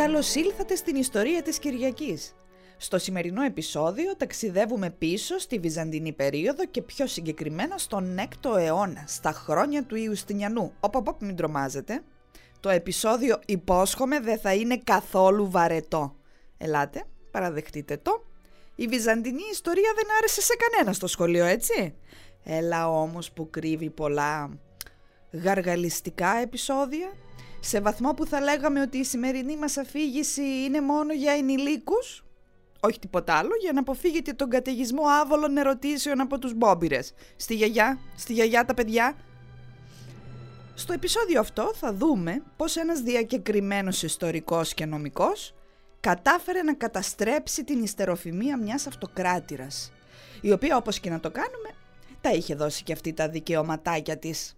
Καλώς ήλθατε στην ιστορία της Κυριακής. Στο σημερινό επεισόδιο ταξιδεύουμε πίσω στη Βυζαντινή περίοδο και πιο συγκεκριμένα στον 6ο αιώνα, στα χρόνια του Ιουστινιανού. Όπα, όπα, μην τρομάζετε. Το επεισόδιο υπόσχομαι δεν θα είναι καθόλου βαρετό. Ελάτε, παραδεχτείτε το. Η Βυζαντινή ιστορία δεν άρεσε σε κανένα στο σχολείο, έτσι. Έλα όμως που κρύβει πολλά γαργαλιστικά επεισόδια, σε βαθμό που θα λέγαμε ότι η σημερινή μας αφήγηση είναι μόνο για ενηλίκους, όχι τίποτα άλλο, για να αποφύγετε τον καταιγισμό άβολων ερωτήσεων από τους μπόμπιρες. Στη γιαγιά, στη γιαγιά τα παιδιά. Στο επεισόδιο αυτό θα δούμε πως ένας διακεκριμένος ιστορικός και νομικός κατάφερε να καταστρέψει την ιστεροφημία μιας αυτοκράτηρας, η οποία όπως και να το κάνουμε, τα είχε δώσει και αυτή τα δικαιωματάκια της.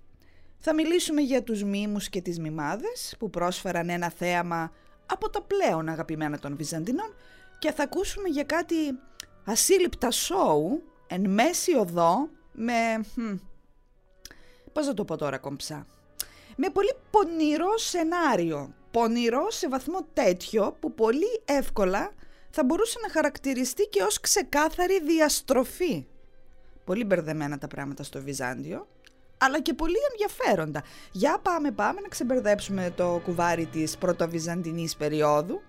Θα μιλήσουμε για τους μήμους και τις μιμάδες που πρόσφεραν ένα θέαμα από τα πλέον αγαπημένα των Βυζαντινών και θα ακούσουμε για κάτι ασύλληπτα σόου εν μέση οδό με... Hm, πώς θα το πω τώρα κομψά. Με πολύ πονηρό σενάριο. Πονηρό σε βαθμό τέτοιο που πολύ εύκολα θα μπορούσε να χαρακτηριστεί και ως ξεκάθαρη διαστροφή. Πολύ μπερδεμένα τα πράγματα στο Βυζάντιο αλλά και πολύ ενδιαφέροντα. Για πάμε πάμε να ξεμπερδέψουμε το κουβάρι της πρωτοβυζαντινής περίοδου.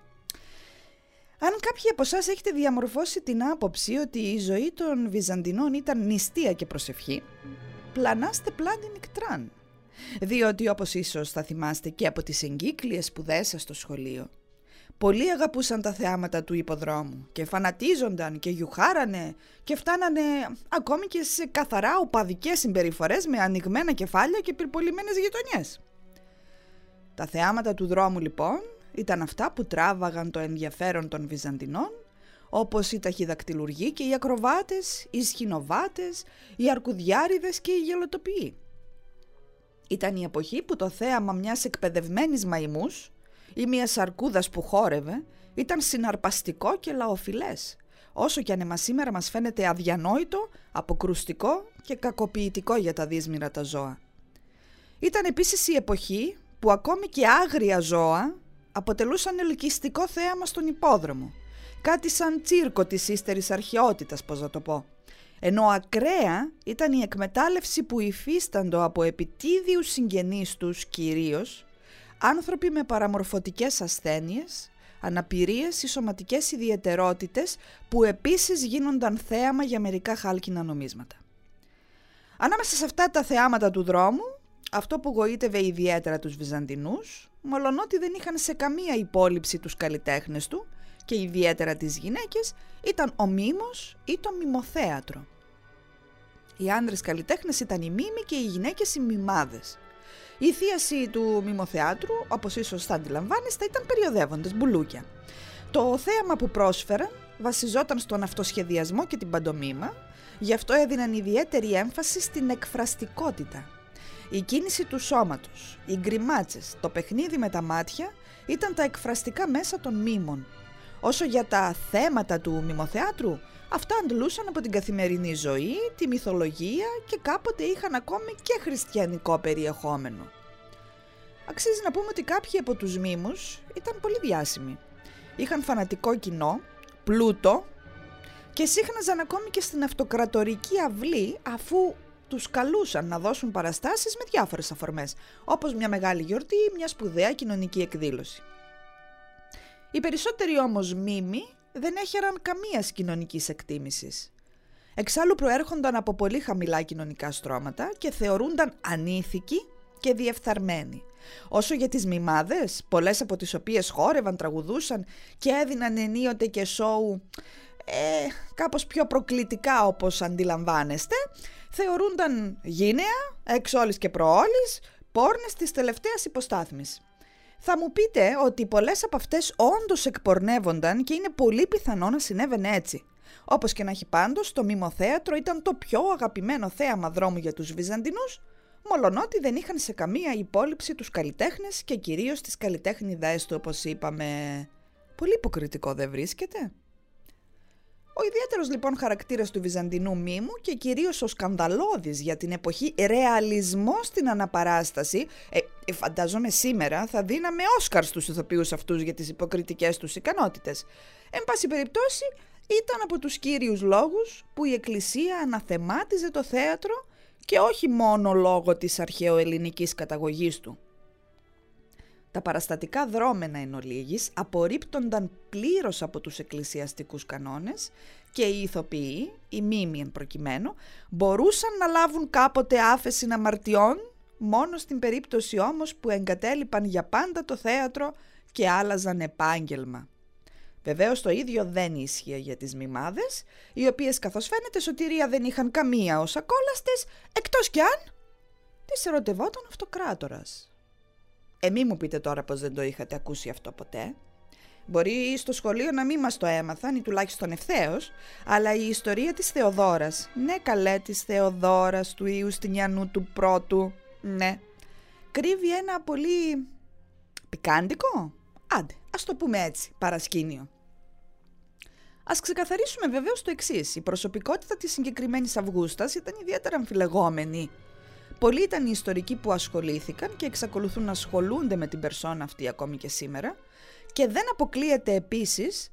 Αν κάποιοι από εσάς έχετε διαμορφώσει την άποψη ότι η ζωή των Βυζαντινών ήταν νηστεία και προσευχή, πλανάστε πλάνη νικτράν. Διότι όπως ίσως θα θυμάστε και από τις εγκύκλειες σπουδές σας στο σχολείο, Πολλοί αγαπούσαν τα θεάματα του υποδρόμου και φανατίζονταν και γιουχάρανε και φτάνανε ακόμη και σε καθαρά οπαδικές συμπεριφορές με ανοιγμένα κεφάλια και πυρπολιμένες γειτονιές. Τα θεάματα του δρόμου λοιπόν ήταν αυτά που τράβαγαν το ενδιαφέρον των Βυζαντινών όπως οι ταχυδακτηλουργοί και οι ακροβάτες, οι σχηνοβάτες, οι αρκουδιάριδες και οι γελοτοποιοί. Ήταν η εποχή που το θέαμα μιας εκπαιδευμένης μαϊμούς ή μια αρκούδας που χόρευε ήταν συναρπαστικό και λαοφιλές, όσο και αν εμάς σήμερα μας φαίνεται αδιανόητο, αποκρουστικό και κακοποιητικό για τα δύσμυρα τα ζώα. Ήταν επίσης η εποχή που ακόμη και άγρια ζώα αποτελούσαν ελκυστικό θέαμα στον υπόδρομο, κάτι σαν τσίρκο της ύστερης αρχαιότητας, πώς να το πω. Ενώ ακραία ήταν η εκμετάλλευση που υφίσταντο από επιτίδιους συγγενείς τους κυρίως, άνθρωποι με παραμορφωτικές ασθένειες, αναπηρίες ή σωματικές ιδιαιτερότητες που επίσης γίνονταν θέαμα για μερικά χάλκινα νομίσματα. Ανάμεσα σε αυτά τα θεάματα του δρόμου, αυτό που γοήτευε ιδιαίτερα τους Βυζαντινούς, μολονότι δεν είχαν σε καμία υπόλοιψη τους καλλιτέχνες του και ιδιαίτερα τις γυναίκες, ήταν ο μήμος ή το μιμοθέατρο. Οι άνδρες καλλιτέχνες ήταν οι μήμοι και οι γυναίκες οι μιμάδες. Η θίαση του μιμοθεάτρου, όπως ίσως θα αντιλαμβάνεστε, ήταν περιοδεύοντες, μπουλούκια. Το θέαμα που πρόσφεραν βασιζόταν στον αυτοσχεδιασμό και την παντομήμα, γι' αυτό έδιναν ιδιαίτερη έμφαση στην εκφραστικότητα. Η κίνηση του σώματος, οι γκριμάτσες, το παιχνίδι με τα μάτια ήταν τα εκφραστικά μέσα των μήμων. Όσο για τα θέματα του μιμοθεάτρου, Αυτά αντλούσαν από την καθημερινή ζωή, τη μυθολογία και κάποτε είχαν ακόμη και χριστιανικό περιεχόμενο. Αξίζει να πούμε ότι κάποιοι από τους μήμους ήταν πολύ διάσημοι. Είχαν φανατικό κοινό, πλούτο και σύχναζαν ακόμη και στην αυτοκρατορική αυλή αφού τους καλούσαν να δώσουν παραστάσεις με διάφορες αφορμές, όπως μια μεγάλη γιορτή ή μια σπουδαία κοινωνική εκδήλωση. Οι περισσότεροι όμως μήμοι δεν έχεραν καμία κοινωνική εκτίμησης. Εξάλλου προέρχονταν από πολύ χαμηλά κοινωνικά στρώματα και θεωρούνταν ανήθικοι και διεφθαρμένοι. Όσο για τις μιμάδες, πολλές από τις οποίες χόρευαν, τραγουδούσαν και έδιναν ενίοτε και σοου ε, κάπως πιο προκλητικά όπως αντιλαμβάνεστε, θεωρούνταν γύναια, εξ όλης και προόλης, πόρνες της τελευταίας υποστάθμης. Θα μου πείτε ότι πολλές από αυτές όντως εκπορνεύονταν και είναι πολύ πιθανό να συνέβαινε έτσι. Όπως και να έχει πάντως, το μιμοθέατρο ήταν το πιο αγαπημένο θέαμα δρόμου για τους Βυζαντινούς, μολονότι δεν είχαν σε καμία υπόλοιψη τους καλλιτέχνες και κυρίως τις καλλιτέχνηδές του όπως είπαμε. Πολύ υποκριτικό δεν βρίσκεται. Ο ιδιαίτερος λοιπόν χαρακτήρας του Βυζαντινού μήμου και κυρίως ο σκανδαλώδης για την εποχή ρεαλισμό στην αναπαράσταση, ε, ε, φαντάζομαι σήμερα θα δίναμε Όσκαρ στους ηθοποιούς αυτούς για τις υποκριτικές τους ικανότητες. Εν πάση περιπτώσει ήταν από τους κύριους λόγους που η Εκκλησία αναθεμάτιζε το θέατρο και όχι μόνο λόγω της αρχαιοελληνικής καταγωγής του. Τα παραστατικά δρόμενα εν ολίγης απορρίπτονταν πλήρως από τους εκκλησιαστικούς κανόνες και οι ηθοποιοί, οι μήμοι εν προκειμένου, μπορούσαν να λάβουν κάποτε άφεση αμαρτιών, μόνο στην περίπτωση όμως που εγκατέλειπαν για πάντα το θέατρο και άλλαζαν επάγγελμα. Βεβαίως το ίδιο δεν ίσχυε για τις μημάδες, οι οποίες καθώς φαίνεται σωτηρία δεν είχαν καμία ως ακόλαστες, εκτός κι αν τις ερωτευόταν αυτοκράτορας. Ε, μη μου πείτε τώρα πως δεν το είχατε ακούσει αυτό ποτέ. Μπορεί στο σχολείο να μην μας το έμαθαν ή τουλάχιστον ευθέως, αλλά η ιστορία της Θεοδόρας, ναι καλέ της Θεοδόρας του Ιουστινιανού του πρώτου, ναι, κρύβει ένα πολύ πικάντικο, άντε, ας το πούμε έτσι, παρασκήνιο. Ας ξεκαθαρίσουμε βεβαίως το εξής. Η προσωπικότητα της συγκεκριμένης Αυγούστας ήταν ιδιαίτερα αμφιλεγόμενη Πολλοί ήταν οι ιστορικοί που ασχολήθηκαν και εξακολουθούν να ασχολούνται με την περσόνα αυτή ακόμη και σήμερα και δεν αποκλείεται επίσης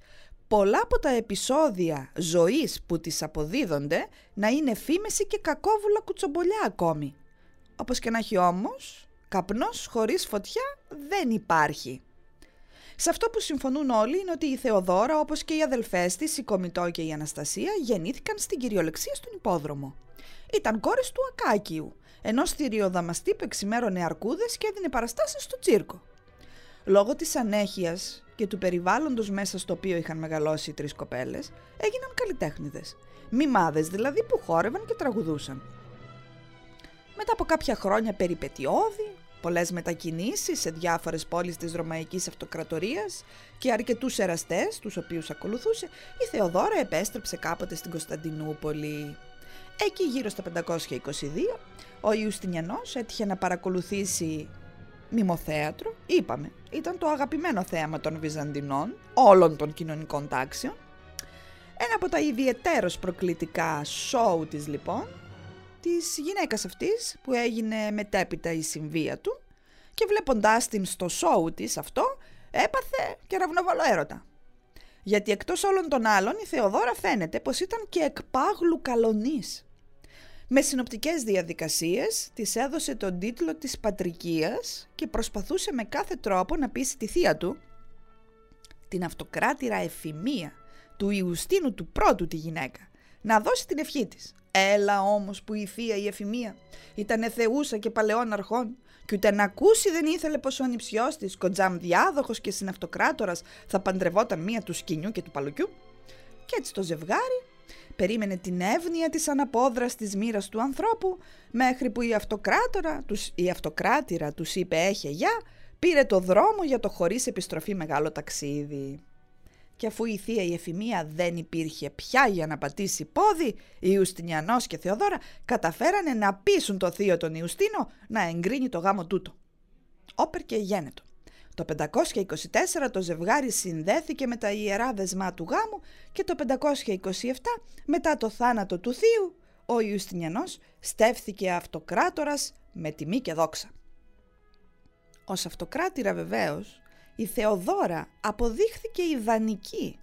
πολλά από τα επεισόδια ζωής που τις αποδίδονται να είναι φήμεση και κακόβουλα κουτσομπολιά ακόμη. Όπως και να έχει όμως, καπνός χωρίς φωτιά δεν υπάρχει. Σε αυτό που συμφωνούν όλοι είναι ότι η Θεοδόρα όπως και οι αδελφές της, η Κομιτό και η Αναστασία γεννήθηκαν στην κυριολεξία στον υπόδρομο. Ήταν κόρες του Ακάκιου ενώ στηριοδαμαστή που εξημέρωνε αρκούδες και έδινε παραστάσεις στο τσίρκο. Λόγω της ανέχειας και του περιβάλλοντος μέσα στο οποίο είχαν μεγαλώσει οι τρεις κοπέλες, έγιναν καλλιτέχνηδες. Μιμάδες δηλαδή που χόρευαν και τραγουδούσαν. Μετά από κάποια χρόνια περιπετειώδη, πολλές μετακινήσεις σε διάφορες πόλεις της Ρωμαϊκής Αυτοκρατορίας και αρκετούς εραστές, τους οποίους ακολουθούσε, η Θεοδόρα επέστρεψε κάποτε στην Κωνσταντινούπολη. Εκεί γύρω στα 522 ο Ιουστινιανός έτυχε να παρακολουθήσει μιμοθέατρο, είπαμε, ήταν το αγαπημένο θέαμα των Βυζαντινών, όλων των κοινωνικών τάξεων. Ένα από τα ιδιαιτέρως προκλητικά σόου της λοιπόν, της γυναίκας αυτής που έγινε μετέπειτα η συμβία του και βλέποντάς την στο σόου της αυτό έπαθε και ραυνοβαλό έρωτα. Γιατί εκτός όλων των άλλων η Θεοδόρα φαίνεται πως ήταν και εκπάγλου καλονής. Με συνοπτικές διαδικασίες της έδωσε τον τίτλο της πατρικίας και προσπαθούσε με κάθε τρόπο να πείσει τη θεία του, την αυτοκράτηρα Εφημία, του Ιουστίνου του πρώτου τη γυναίκα, να δώσει την ευχή της. Έλα όμως που η θεία η Εφημία ήταν θεούσα και παλαιών αρχών και ούτε να ακούσει δεν ήθελε πως ο ανιψιός της, κοντζάμ διάδοχος και συναυτοκράτορας, θα παντρευόταν μία του σκηνιού και του παλουκιού. Και έτσι το ζευγάρι περίμενε την εύνοια της αναπόδρας της μοίρας του ανθρώπου, μέχρι που η, αυτοκράτορα, τους, η αυτοκράτηρα τους είπε «Έχε γεια», πήρε το δρόμο για το χωρίς επιστροφή μεγάλο ταξίδι. Και αφού η θεία η Εφημία δεν υπήρχε πια για να πατήσει πόδι, η Ιουστινιανός και Θεοδόρα καταφέρανε να πείσουν το θείο τον Ιουστίνο να εγκρίνει το γάμο τούτο. Όπερ και γένετο. Το 524 το ζευγάρι συνδέθηκε με τα ιερά δεσμά του γάμου και το 527 μετά το θάνατο του θείου ο Ιουστινιανός στέφθηκε αυτοκράτορας με τιμή και δόξα. Ως αυτοκράτηρα βεβαίως η Θεοδόρα αποδείχθηκε ιδανική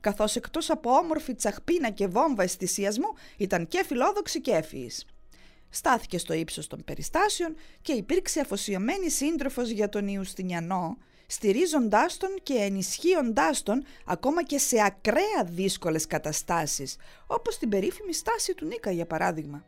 καθώς εκτός από όμορφη τσαχπίνα και βόμβα αισθησιασμού ήταν και φιλόδοξη και έφυης στάθηκε στο ύψος των περιστάσεων και υπήρξε αφοσιωμένης σύντροφος για τον Ιουστινιανό, στηρίζοντάς τον και ενισχύοντάς τον ακόμα και σε ακραία δύσκολες καταστάσεις, όπως την περίφημη στάση του Νίκα για παράδειγμα.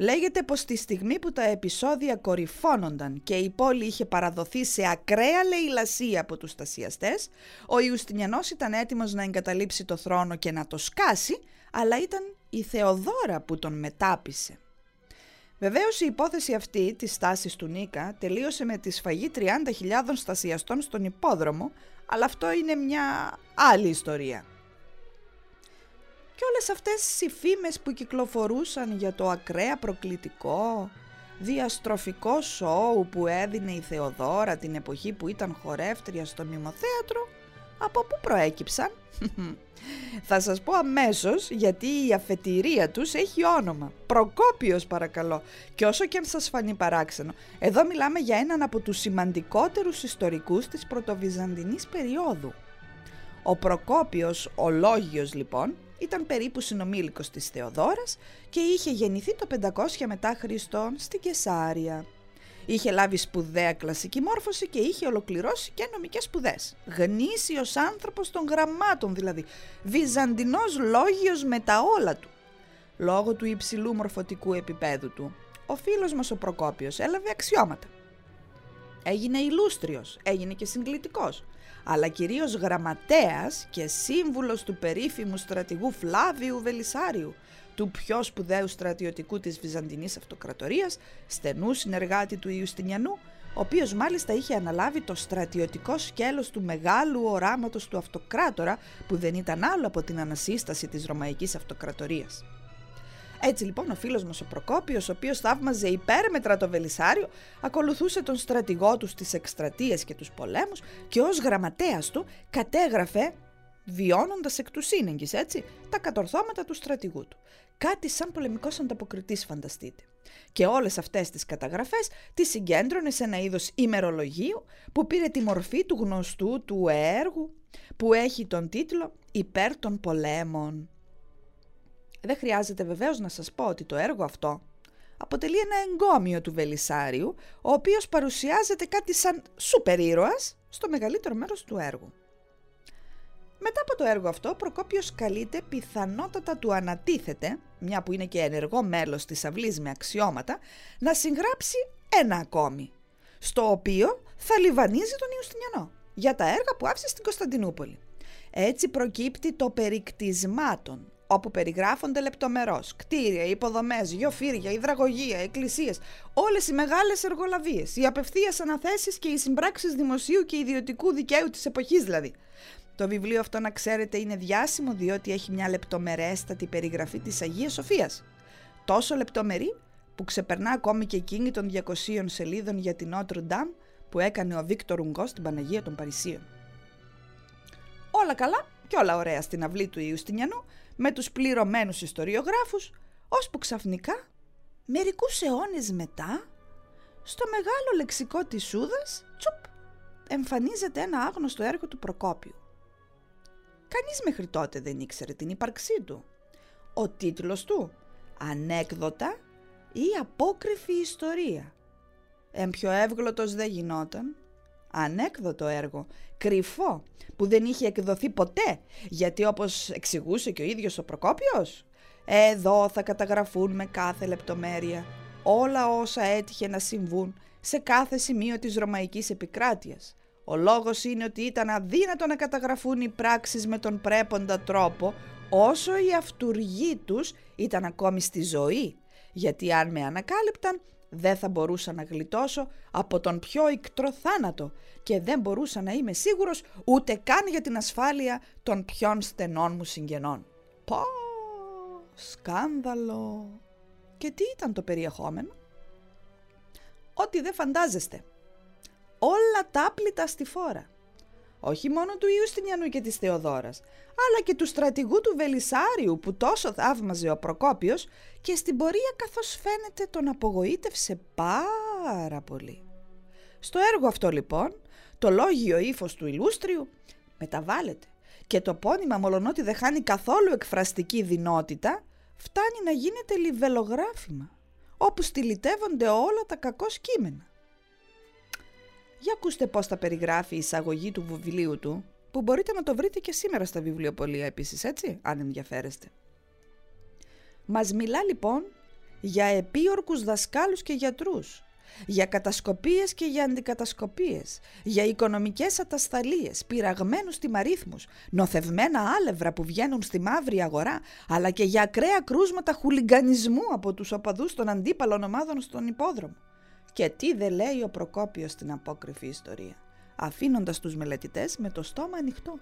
Λέγεται πως τη στιγμή που τα επεισόδια κορυφώνονταν και η πόλη είχε παραδοθεί σε ακραία λαιλασία από τους στασιαστές, ο Ιουστινιανός ήταν έτοιμος να εγκαταλείψει το θρόνο και να το σκάσει, αλλά ήταν η Θεοδόρα που τον μετάπισε. Βεβαίως η υπόθεση αυτή της στάσης του Νίκα τελείωσε με τη σφαγή 30.000 στασιαστών στον υπόδρομο, αλλά αυτό είναι μια άλλη ιστορία. Και όλες αυτές οι φήμες που κυκλοφορούσαν για το ακραία προκλητικό, διαστροφικό σοου που έδινε η Θεοδόρα την εποχή που ήταν χορεύτρια στο μνημοθέατρο, Από πού προέκυψαν; Θα σας πω αμέσως γιατί η αφετηρία τους έχει όνομα. Προκόπιος παρακαλώ. Και όσο και αν σας φανεί παράξενο, εδώ μιλάμε για έναν από τους σημαντικότερους ιστορικούς της πρωτοβυζαντινής περίοδου. Ο Προκόπιος, ο Λόγιος λοιπόν, ήταν περίπου συνομήλικος της Θεοδόρας και είχε γεννηθεί το 500 μετά Χριστόν στην Κεσάρια. Είχε λάβει σπουδαία κλασική μόρφωση και είχε ολοκληρώσει και νομικές σπουδές. Γνήσιος άνθρωπος των γραμμάτων δηλαδή. Βυζαντινός λόγιος με τα όλα του. Λόγω του υψηλού μορφωτικού επίπεδου του, ο φίλος μας ο Προκόπιος έλαβε αξιώματα. Έγινε ηλούστριος, έγινε και συγκλητικός, αλλά κυρίως γραμματέας και σύμβουλος του περίφημου στρατηγού Φλάβιου Βελισάριου, του πιο σπουδαίου στρατιωτικού της Βυζαντινής Αυτοκρατορίας, στενού συνεργάτη του Ιουστινιανού, ο οποίος μάλιστα είχε αναλάβει το στρατιωτικό σκέλος του μεγάλου οράματος του αυτοκράτορα που δεν ήταν άλλο από την ανασύσταση της Ρωμαϊκής Αυτοκρατορίας. Έτσι λοιπόν ο φίλος μας ο Προκόπιος, ο οποίος θαύμαζε υπέρμετρα το Βελισάριο, ακολουθούσε τον στρατηγό του στις εκστρατείες και τους πολέμους και ως γραμματέας του κατέγραφε βιώνοντας εκ του σύνεγγης, έτσι, τα κατορθώματα του στρατηγού του. Κάτι σαν πολεμικός ανταποκριτής φανταστείτε. Και όλες αυτές τις καταγραφές τις συγκέντρωνε σε ένα είδος ημερολογίου που πήρε τη μορφή του γνωστού του έργου που έχει τον τίτλο «Υπέρ των πολέμων». Δεν χρειάζεται βεβαίως να σας πω ότι το έργο αυτό αποτελεί ένα εγκόμιο του Βελισάριου, ο οποίος παρουσιάζεται κάτι σαν σούπερ ήρωας στο μεγαλύτερο μέρος του έργου. Μετά από το έργο αυτό, ο Προκόπιος καλείται πιθανότατα του ανατίθεται, μια που είναι και ενεργό μέλος της αυλής με αξιώματα, να συγγράψει ένα ακόμη, στο οποίο θα λιβανίζει τον Ιουστινιανό για τα έργα που άφησε στην Κωνσταντινούπολη. Έτσι προκύπτει το περικτισμάτων, όπου περιγράφονται λεπτομερώς κτίρια, υποδομές, γεωφύρια, υδραγωγεία, εκκλησίες, όλες οι μεγάλες εργολαβίες, οι απευθείας αναθέσεις και οι συμπράξεις δημοσίου και ιδιωτικού δικαίου της εποχής δηλαδή. Το βιβλίο αυτό να ξέρετε είναι διάσημο διότι έχει μια λεπτομερέστατη περιγραφή της Αγίας Σοφίας. Τόσο λεπτομερή που ξεπερνά ακόμη και εκείνη των 200 σελίδων για την Notre Dame που έκανε ο Βίκτορ Ουγγό στην Παναγία των Παρισίων. Όλα καλά και όλα ωραία στην αυλή του Ιουστινιανού με τους πληρωμένους ιστοριογράφους, ώσπου ξαφνικά, μερικούς αιώνες μετά, στο μεγάλο λεξικό της Σούδας, τσουπ, εμφανίζεται ένα άγνωστο έργο του Προκόπιου. Κανείς μέχρι τότε δεν ήξερε την ύπαρξή του. Ο τίτλος του «Ανέκδοτα ή απόκριφη ιστορία». Εν πιο εύγλωτος δεν γινόταν. Ανέκδοτο έργο, κρυφό, που δεν είχε εκδοθεί ποτέ, γιατί όπως εξηγούσε και ο ίδιος ο Προκόπιος, εδώ θα καταγραφούν με κάθε λεπτομέρεια όλα όσα έτυχε να συμβούν σε κάθε σημείο της Ρωμαϊκής επικράτειας. Ο λόγος είναι ότι ήταν αδύνατο να καταγραφούν οι πράξεις με τον πρέποντα τρόπο όσο οι αυτούργοί τους ήταν ακόμη στη ζωή, γιατί αν με ανακάλυπταν δεν θα μπορούσα να γλιτώσω από τον πιο ικτρό θάνατο και δεν μπορούσα να είμαι σίγουρος ούτε καν για την ασφάλεια των πιο στενών μου συγγενών. Πω, σκάνδαλο. Και τι ήταν το περιεχόμενο; Ό,τι δεν φαντάζεστε όλα τα άπλητα στη φόρα. Όχι μόνο του Ιουστινιανού και της Θεοδόρας, αλλά και του στρατηγού του Βελισάριου που τόσο θαύμαζε ο Προκόπιος και στην πορεία καθώς φαίνεται τον απογοήτευσε πάρα πολύ. Στο έργο αυτό λοιπόν, το λόγιο ύφος του Ιλούστριου μεταβάλλεται και το πόνημα μολονότι δεν χάνει καθόλου εκφραστική δυνότητα, φτάνει να γίνεται λιβελογράφημα, όπου στυλιτεύονται όλα τα κακός κείμενα. Για ακούστε πώς τα περιγράφει η εισαγωγή του βιβλίου του, που μπορείτε να το βρείτε και σήμερα στα βιβλιοπολία επίσης, έτσι, αν ενδιαφέρεστε. Μας μιλά λοιπόν για επίορκους δασκάλους και γιατρούς, για κατασκοπίες και για αντικατασκοπίες, για οικονομικές ατασταλίες, πειραγμένους τιμαρίθμους, νοθευμένα άλευρα που βγαίνουν στη μαύρη αγορά, αλλά και για ακραία κρούσματα χουλιγκανισμού από τους οπαδούς των αντίπαλων ομάδων στον υπόδρομο. Και τι δεν λέει ο Προκόπιος στην απόκριφη ιστορία, αφήνοντας τους μελετητές με το στόμα ανοιχτό.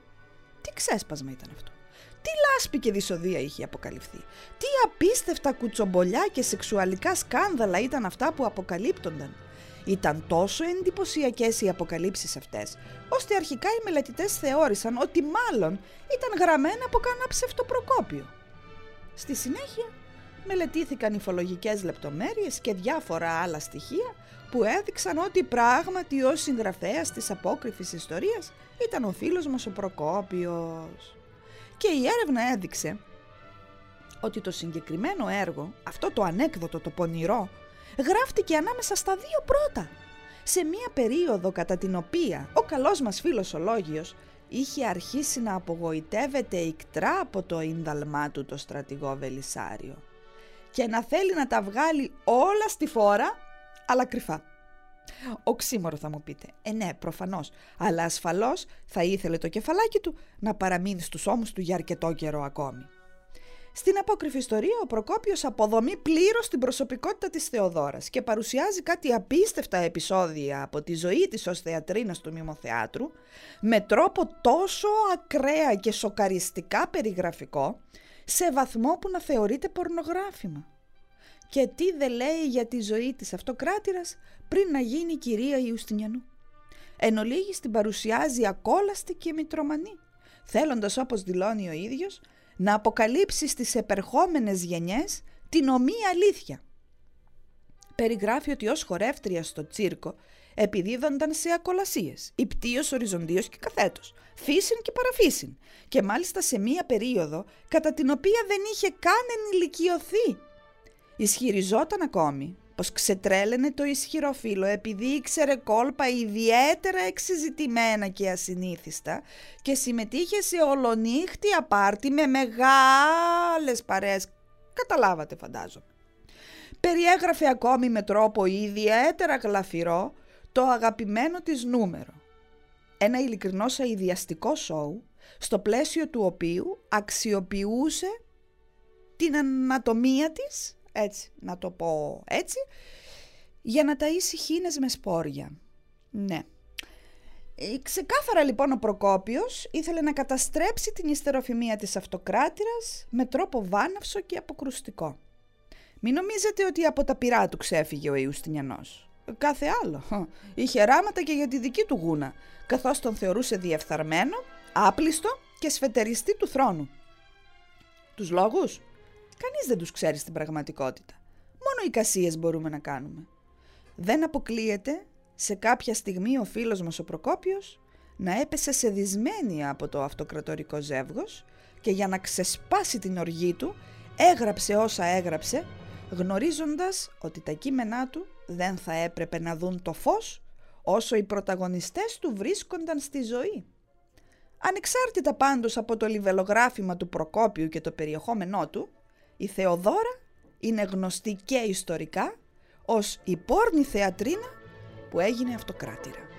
Τι ξέσπασμα ήταν αυτό. Τι λάσπη και δυσοδεία είχε αποκαλυφθεί. Τι απίστευτα κουτσομπολιά και σεξουαλικά σκάνδαλα ήταν αυτά που αποκαλύπτονταν. Ήταν τόσο εντυπωσιακές οι αποκαλύψεις αυτές, ώστε αρχικά οι μελετητές θεώρησαν ότι μάλλον ήταν γραμμένα από κανένα ψευτοπροκόπιο. Στη συνέχεια μελετήθηκαν υφολογικές λεπτομέρειες και διάφορα άλλα στοιχεία που έδειξαν ότι πράγματι ο συγγραφέας της απόκριφης ιστορίας ήταν ο φίλος μας ο Προκόπιος. Και η έρευνα έδειξε ότι το συγκεκριμένο έργο, αυτό το ανέκδοτο, το πονηρό, γράφτηκε ανάμεσα στα δύο πρώτα, σε μία περίοδο κατά την οποία ο καλός μας φίλος ο Λόγιος είχε αρχίσει να απογοητεύεται ικτρά από το ίνταλμά του το στρατηγό Βελισάριο και να θέλει να τα βγάλει όλα στη φόρα, αλλά κρυφά. Οξύμορο θα μου πείτε. Ε ναι, προφανώς. Αλλά ασφαλώς θα ήθελε το κεφαλάκι του να παραμείνει στους ώμους του για αρκετό καιρό ακόμη. Στην απόκριφη ιστορία ο Προκόπιος αποδομεί πλήρως την προσωπικότητα της Θεοδόρας και παρουσιάζει κάτι απίστευτα επεισόδια από τη ζωή της ως θεατρίνας του μιμοθεάτρου με τρόπο τόσο ακραία και σοκαριστικά περιγραφικό σε βαθμό που να θεωρείται πορνογράφημα. Και τι δεν λέει για τη ζωή της αυτοκράτηρας πριν να γίνει κυρία Ιουστινιανού. Εν ολίγης την παρουσιάζει ακόλαστη και μητρομανή, θέλοντας όπως δηλώνει ο ίδιος να αποκαλύψει στις επερχόμενες γενιές την ομοία αλήθεια. Περιγράφει ότι ως χορεύτρια στο τσίρκο επιδίδονταν σε ακολασίες, υπτίος, οριζοντίος και καθέτος, φύσιν και παραφύσιν και μάλιστα σε μία περίοδο κατά την οποία δεν είχε καν ενηλικιωθεί. Ισχυριζόταν ακόμη πως ξετρέλαινε το ισχυρό φίλο επειδή ήξερε κόλπα ιδιαίτερα εξυζητημένα και ασυνήθιστα και συμμετείχε σε ολονύχτη απάρτη με μεγάλες παρέες. Καταλάβατε φαντάζομαι. Περιέγραφε ακόμη με τρόπο ιδιαίτερα γλαφυρό το αγαπημένο της νούμερο. Ένα ειλικρινώς αειδιαστικό σοου, στο πλαίσιο του οποίου αξιοποιούσε την ανατομία της έτσι, να το πω έτσι, για να ταΐσει χίνες με σπόρια. Ναι. Ε, ξεκάθαρα λοιπόν ο Προκόπιος ήθελε να καταστρέψει την ιστεροφημία της αυτοκράτηρας με τρόπο βάναυσο και αποκρουστικό. Μην νομίζετε ότι από τα πυρά του ξέφυγε ο Ιουστινιανός. Κάθε άλλο. Είχε ράματα και για τη δική του γούνα, καθώς τον θεωρούσε διεφθαρμένο, άπλιστο και σφετεριστή του θρόνου. Τους λόγους; Κανείς δεν τους ξέρει στην πραγματικότητα. Μόνο οι κασίες μπορούμε να κάνουμε. Δεν αποκλείεται σε κάποια στιγμή ο φίλος μας ο Προκόπιος να έπεσε σε δυσμένη από το αυτοκρατορικό ζεύγος και για να ξεσπάσει την οργή του έγραψε όσα έγραψε γνωρίζοντας ότι τα κείμενά του δεν θα έπρεπε να δουν το φως όσο οι πρωταγωνιστές του βρίσκονταν στη ζωή. Ανεξάρτητα πάντως από το λιβελογράφημα του Προκόπιου και το περιεχόμενό του, η Θεοδόρα είναι γνωστή και ιστορικά ως η πόρνη θεατρίνα που έγινε αυτοκράτηρα.